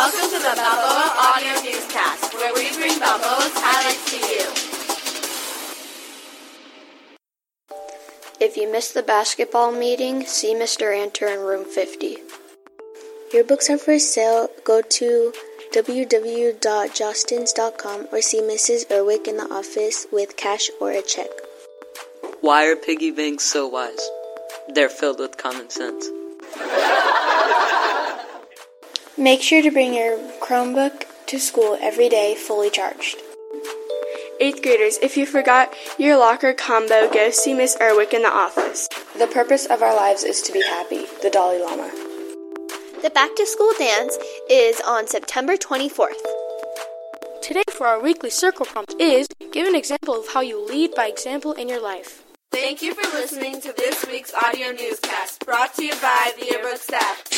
Welcome to the Balboa Audio Newscast, where we bring Balboa's highlights to you. If you missed the basketball meeting, see Mr. Anter in room 50. Your books are for sale. Go to www.jostens.com or see Mrs. Erwick in the office with cash or a check. Why are piggy banks so wise? They're filled with common sense. Make sure to bring your Chromebook to school every day fully charged. Eighth graders, if you forgot your locker combo, go see Miss Erwick in the office. The purpose of our lives is to be happy. The Dalai Lama. The back to school dance is on September 24th. Today, for our weekly circle prompt, is give an example of how you lead by example in your life. Thank you for listening to this week's audio newscast brought to you by the Yearbook staff.